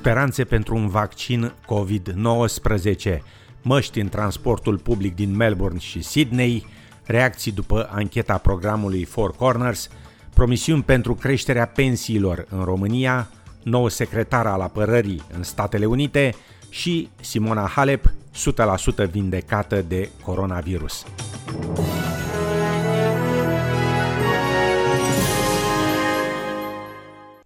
Speranțe pentru un vaccin COVID-19, măști în transportul public din Melbourne și Sydney, reacții după ancheta programului Four Corners, promisiuni pentru creșterea pensiilor în România, nou secretar al apărării în Statele Unite și Simona Halep, 100% vindecată de coronavirus.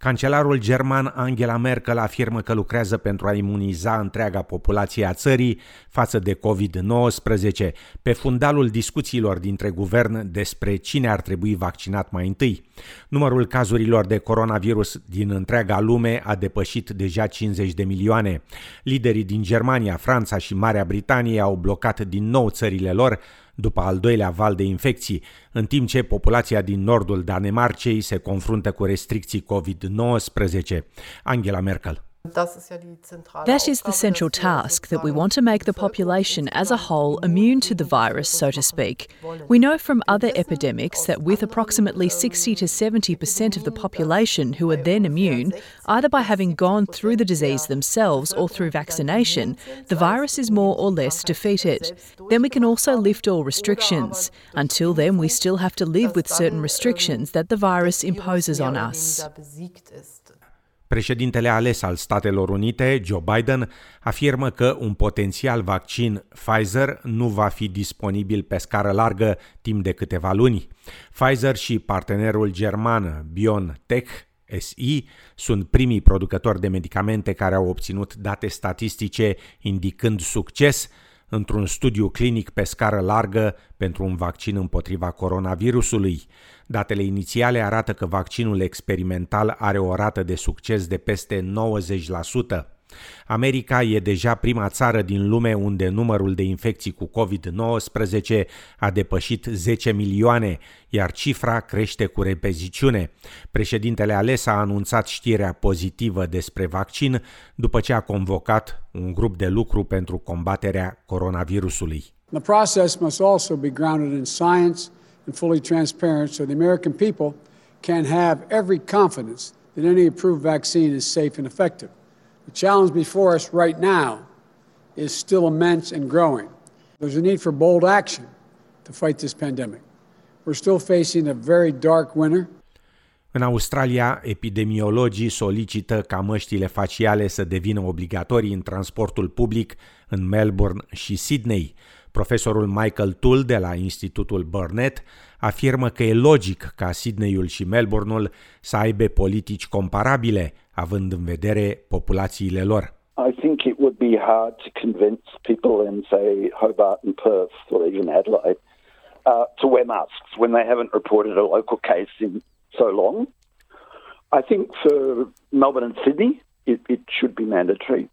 Cancelarul german Angela Merkel afirmă că lucrează pentru a imuniza întreaga populație a țării față de COVID-19, pe fundalul discuțiilor dintre guvern despre cine ar trebui vaccinat mai întâi. Numărul cazurilor de coronavirus din întreaga lume a depășit deja 50 de milioane. Liderii din Germania, Franța și Marea Britanie au blocat din nou țările lor, după al doilea val de infecții, în timp ce populația din nordul Danemarcei se confruntă cu restricții COVID-19. Angela Merkel. That is the central task that we want to make the population as a whole immune to the virus, so to speak. We know from other epidemics that with approximately 60 to 70% of the population who are then immune, either by having gone through the disease themselves or through vaccination, the virus is more or less defeated. Then we can also lift all restrictions. Until then, we still have to live with certain restrictions that the virus imposes on us. Președintele ales al Statelor Unite, Joe Biden, afirmă că un potențial vaccin Pfizer nu va fi disponibil pe scară largă timp de câteva luni. Pfizer și partenerul german BioNTech SI sunt primii producători de medicamente care au obținut date statistice indicând succes într-un studiu clinic pe scară largă pentru un vaccin împotriva coronavirusului. Datele inițiale arată că vaccinul experimental are o rată de succes de peste 90%. America e deja prima țară din lume unde numărul de infecții cu COVID-19 a depășit 10 milioane, iar cifra crește cu repeziciune. Președintele ales a anunțat știrea pozitivă despre vaccin după ce a convocat un grup de lucru pentru combaterea coronavirusului. The process must also be grounded in science and fully transparent so the American people can have every confidence that any approved vaccine is safe and effective. The challenge before us right now is still immense and growing. There's a need for bold action to fight this pandemic. We're still facing a very dark winter. În Australia, epidemiologii solicită ca măștile faciale să devină obligatorii în transportul public în Melbourne și Sydney. Profesorul Michael Tull de la Institutul Burnett afirmă că e logic ca Sydneyul și Melbourneul să aibă politici comparabile, având în vedere populațiile lor. I think it would be hard to convince people in, say, Hobart and Perth or even Adelaide uh, to wear masks when they haven't reported a local case in so long. I think for Melbourne and Sydney, it, it should be mandatory,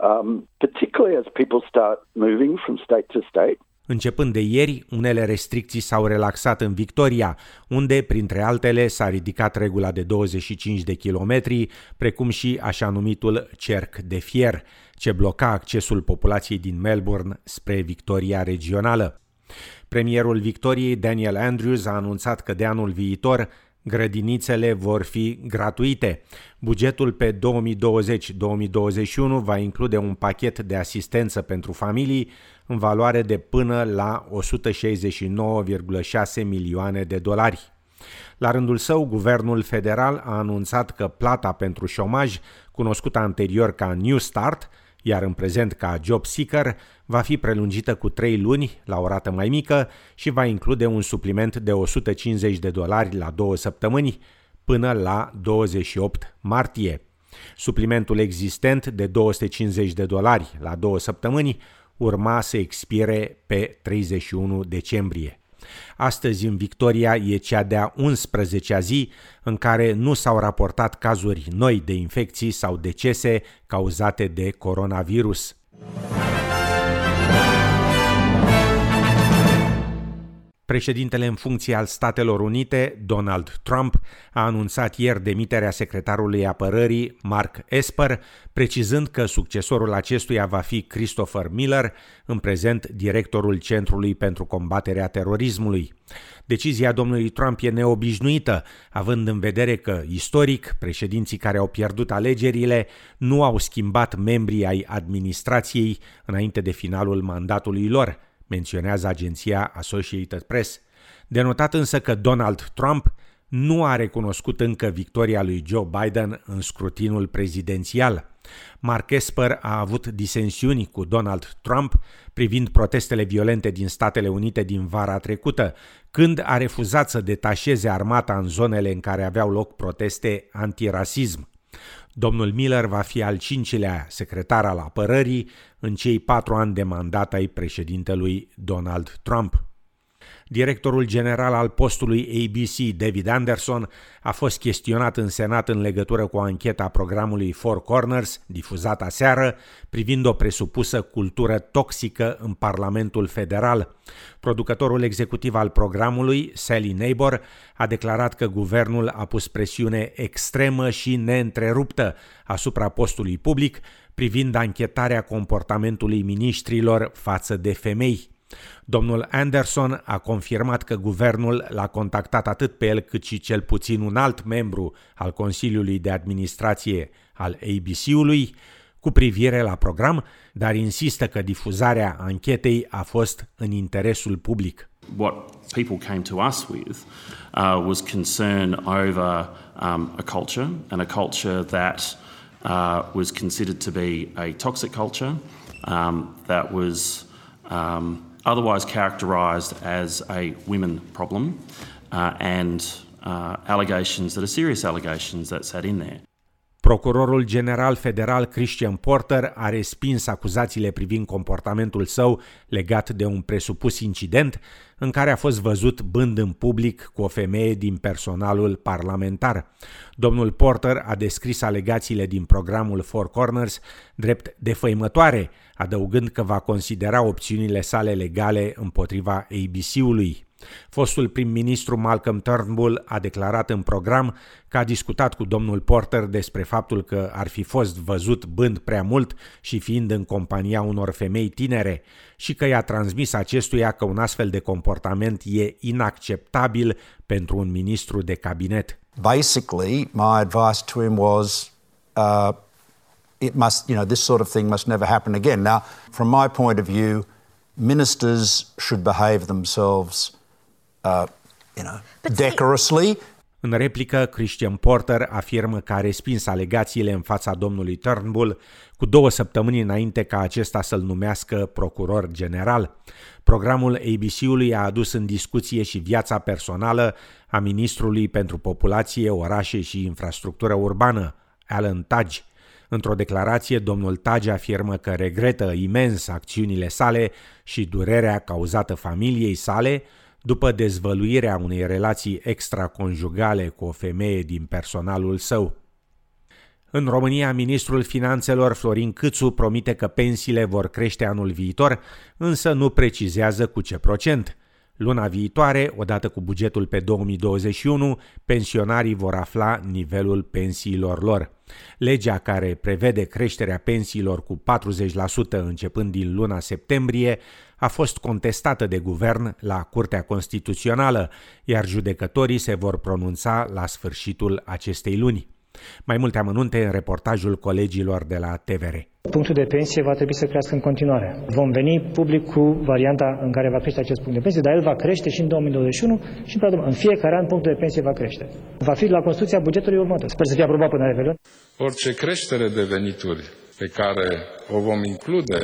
um, particularly as people start moving from state to state. Începând de ieri, unele restricții s-au relaxat în Victoria, unde, printre altele, s-a ridicat regula de 25 de kilometri, precum și așa numitul cerc de fier, ce bloca accesul populației din Melbourne spre Victoria regională. Premierul Victoriei, Daniel Andrews, a anunțat că de anul viitor Grădinițele vor fi gratuite. Bugetul pe 2020-2021 va include un pachet de asistență pentru familii în valoare de până la 169,6 milioane de dolari. La rândul său, guvernul federal a anunțat că plata pentru șomaj, cunoscută anterior ca New Start, iar în prezent ca job seeker, va fi prelungită cu 3 luni la o rată mai mică și va include un supliment de 150 de dolari la două săptămâni până la 28 martie. Suplimentul existent de 250 de dolari la două săptămâni urma să expire pe 31 decembrie. Astăzi în Victoria e cea de-a 11-a zi în care nu s-au raportat cazuri noi de infecții sau decese cauzate de coronavirus. Președintele în funcție al Statelor Unite, Donald Trump, a anunțat ieri demiterea secretarului apărării, Mark Esper, precizând că succesorul acestuia va fi Christopher Miller, în prezent directorul Centrului pentru combaterea terorismului. Decizia domnului Trump e neobișnuită, având în vedere că, istoric, președinții care au pierdut alegerile nu au schimbat membrii ai administrației înainte de finalul mandatului lor, menționează agenția Associated Press. Denotat însă că Donald Trump nu a recunoscut încă victoria lui Joe Biden în scrutinul prezidențial. Mark Esper a avut disensiuni cu Donald Trump privind protestele violente din Statele Unite din vara trecută, când a refuzat să detașeze armata în zonele în care aveau loc proteste antirasism. Domnul Miller va fi al cincilea secretar al apărării în cei patru ani de mandat ai președintelui Donald Trump. Directorul general al postului ABC, David Anderson, a fost chestionat în Senat în legătură cu ancheta programului Four Corners, difuzată aseară, privind o presupusă cultură toxică în Parlamentul Federal. Producătorul executiv al programului, Sally Neighbor, a declarat că guvernul a pus presiune extremă și neîntreruptă asupra postului public privind anchetarea comportamentului ministrilor față de femei. Domnul Anderson a confirmat că guvernul l-a contactat atât pe el cât și cel puțin un alt membru al Consiliului de Administrație al ABC-ului cu privire la program, dar insistă că difuzarea anchetei a fost în interesul public. What people came to us with uh, was concern over um, a culture and a culture that uh, was considered to be a toxic culture um, that was um, otherwise characterised as a women problem uh, and uh, allegations that are serious allegations that sat in there. Procurorul general federal Christian Porter a respins acuzațiile privind comportamentul său legat de un presupus incident în care a fost văzut bând în public cu o femeie din personalul parlamentar. Domnul Porter a descris alegațiile din programul Four Corners drept defăimătoare, adăugând că va considera opțiunile sale legale împotriva ABC-ului. Fostul prim-ministru Malcolm Turnbull a declarat în program că a discutat cu domnul Porter despre faptul că ar fi fost văzut bând prea mult și fiind în compania unor femei tinere și că i-a transmis acestuia că un astfel de comportament e inacceptabil pentru un ministru de cabinet. Basically, my advice to him was uh, it must, you know, this sort of thing must never happen again. Now, from my point of view, ministers should behave themselves uh, you know, decorously. În replică, Christian Porter afirmă că a respins alegațiile în fața domnului Turnbull cu două săptămâni înainte ca acesta să-l numească procuror general. Programul ABC-ului a adus în discuție și viața personală a ministrului pentru populație, orașe și infrastructură urbană, Alan Tudge. Într-o declarație, domnul Tage afirmă că regretă imens acțiunile sale și durerea cauzată familiei sale, după dezvăluirea unei relații extraconjugale cu o femeie din personalul său. În România, ministrul finanțelor Florin Câțu promite că pensiile vor crește anul viitor, însă nu precizează cu ce procent. Luna viitoare, odată cu bugetul pe 2021, pensionarii vor afla nivelul pensiilor lor. Legea care prevede creșterea pensiilor cu 40% începând din luna septembrie a fost contestată de guvern la Curtea Constituțională, iar judecătorii se vor pronunța la sfârșitul acestei luni. Mai multe amănunte în reportajul colegilor de la TVR. Punctul de pensie va trebui să crească în continuare. Vom veni public cu varianta în care va crește acest punct de pensie, dar el va crește și în 2021 și în fiecare an punctul de pensie va crește. Va fi la construcția bugetului următor. Sper să fie aprobat până Revelion. Orice creștere de venituri pe care o vom include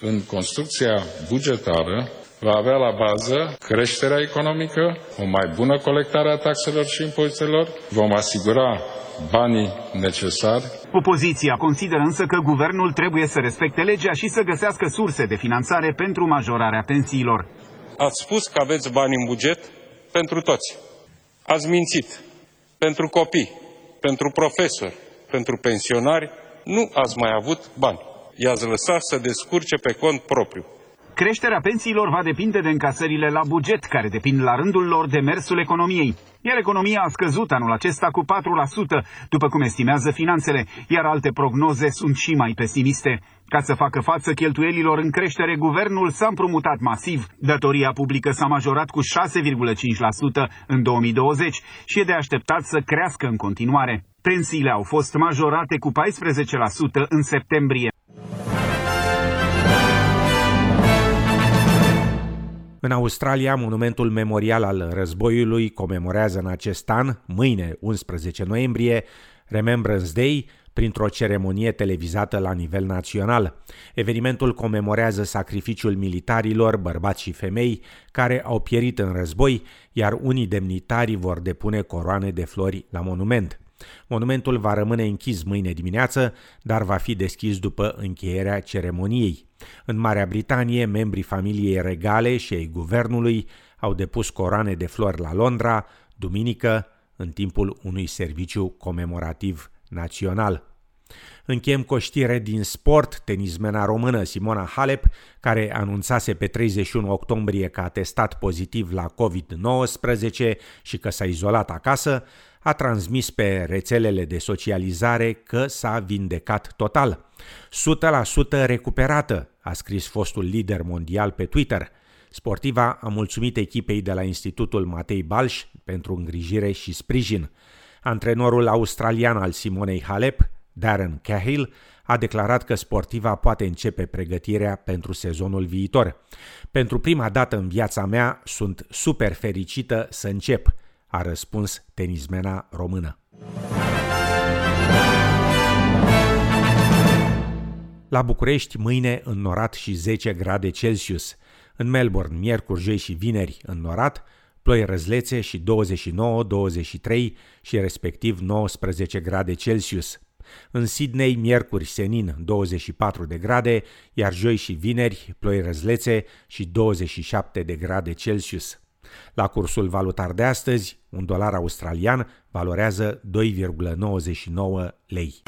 în construcția bugetară va avea la bază creșterea economică, o mai bună colectare a taxelor și impozitelor, vom asigura banii necesari. Opoziția consideră însă că guvernul trebuie să respecte legea și să găsească surse de finanțare pentru majorarea pensiilor. Ați spus că aveți bani în buget pentru toți. Ați mințit. Pentru copii, pentru profesori, pentru pensionari, nu ați mai avut bani i-ați lăsat să descurce pe cont propriu. Creșterea pensiilor va depinde de încasările la buget, care depind la rândul lor de mersul economiei. Iar economia a scăzut anul acesta cu 4%, după cum estimează finanțele, iar alte prognoze sunt și mai pesimiste. Ca să facă față cheltuielilor în creștere, guvernul s-a împrumutat masiv. Datoria publică s-a majorat cu 6,5% în 2020 și e de așteptat să crească în continuare. Pensiile au fost majorate cu 14% în septembrie. În Australia, monumentul memorial al războiului comemorează în acest an, mâine, 11 noiembrie, Remembrance Day, printr-o ceremonie televizată la nivel național. Evenimentul comemorează sacrificiul militarilor, bărbați și femei, care au pierit în război, iar unii demnitari vor depune coroane de flori la monument. Monumentul va rămâne închis mâine dimineață, dar va fi deschis după încheierea ceremoniei. În Marea Britanie, membrii familiei regale și ai guvernului au depus coroane de flori la Londra, duminică, în timpul unui serviciu comemorativ național. Închem cu o știre din sport, tenismena română Simona Halep, care anunțase pe 31 octombrie că a testat pozitiv la COVID-19 și că s-a izolat acasă, a transmis pe rețelele de socializare că s-a vindecat total. 100% recuperată, a scris fostul lider mondial pe Twitter. Sportiva a mulțumit echipei de la Institutul Matei Balș pentru îngrijire și sprijin. Antrenorul australian al Simonei Halep, Darren Cahill, a declarat că sportiva poate începe pregătirea pentru sezonul viitor. Pentru prima dată în viața mea sunt super fericită să încep, a răspuns tenismena română. La București, mâine înnorat și 10 grade Celsius. În Melbourne, miercuri, joi și vineri, înnorat, ploi răzlețe și 29, 23 și respectiv 19 grade Celsius. În Sydney, miercuri, senin, 24 de grade, iar joi și vineri, ploi răzlețe și 27 de grade Celsius. La cursul valutar de astăzi, un dolar australian valorează 2,99 lei.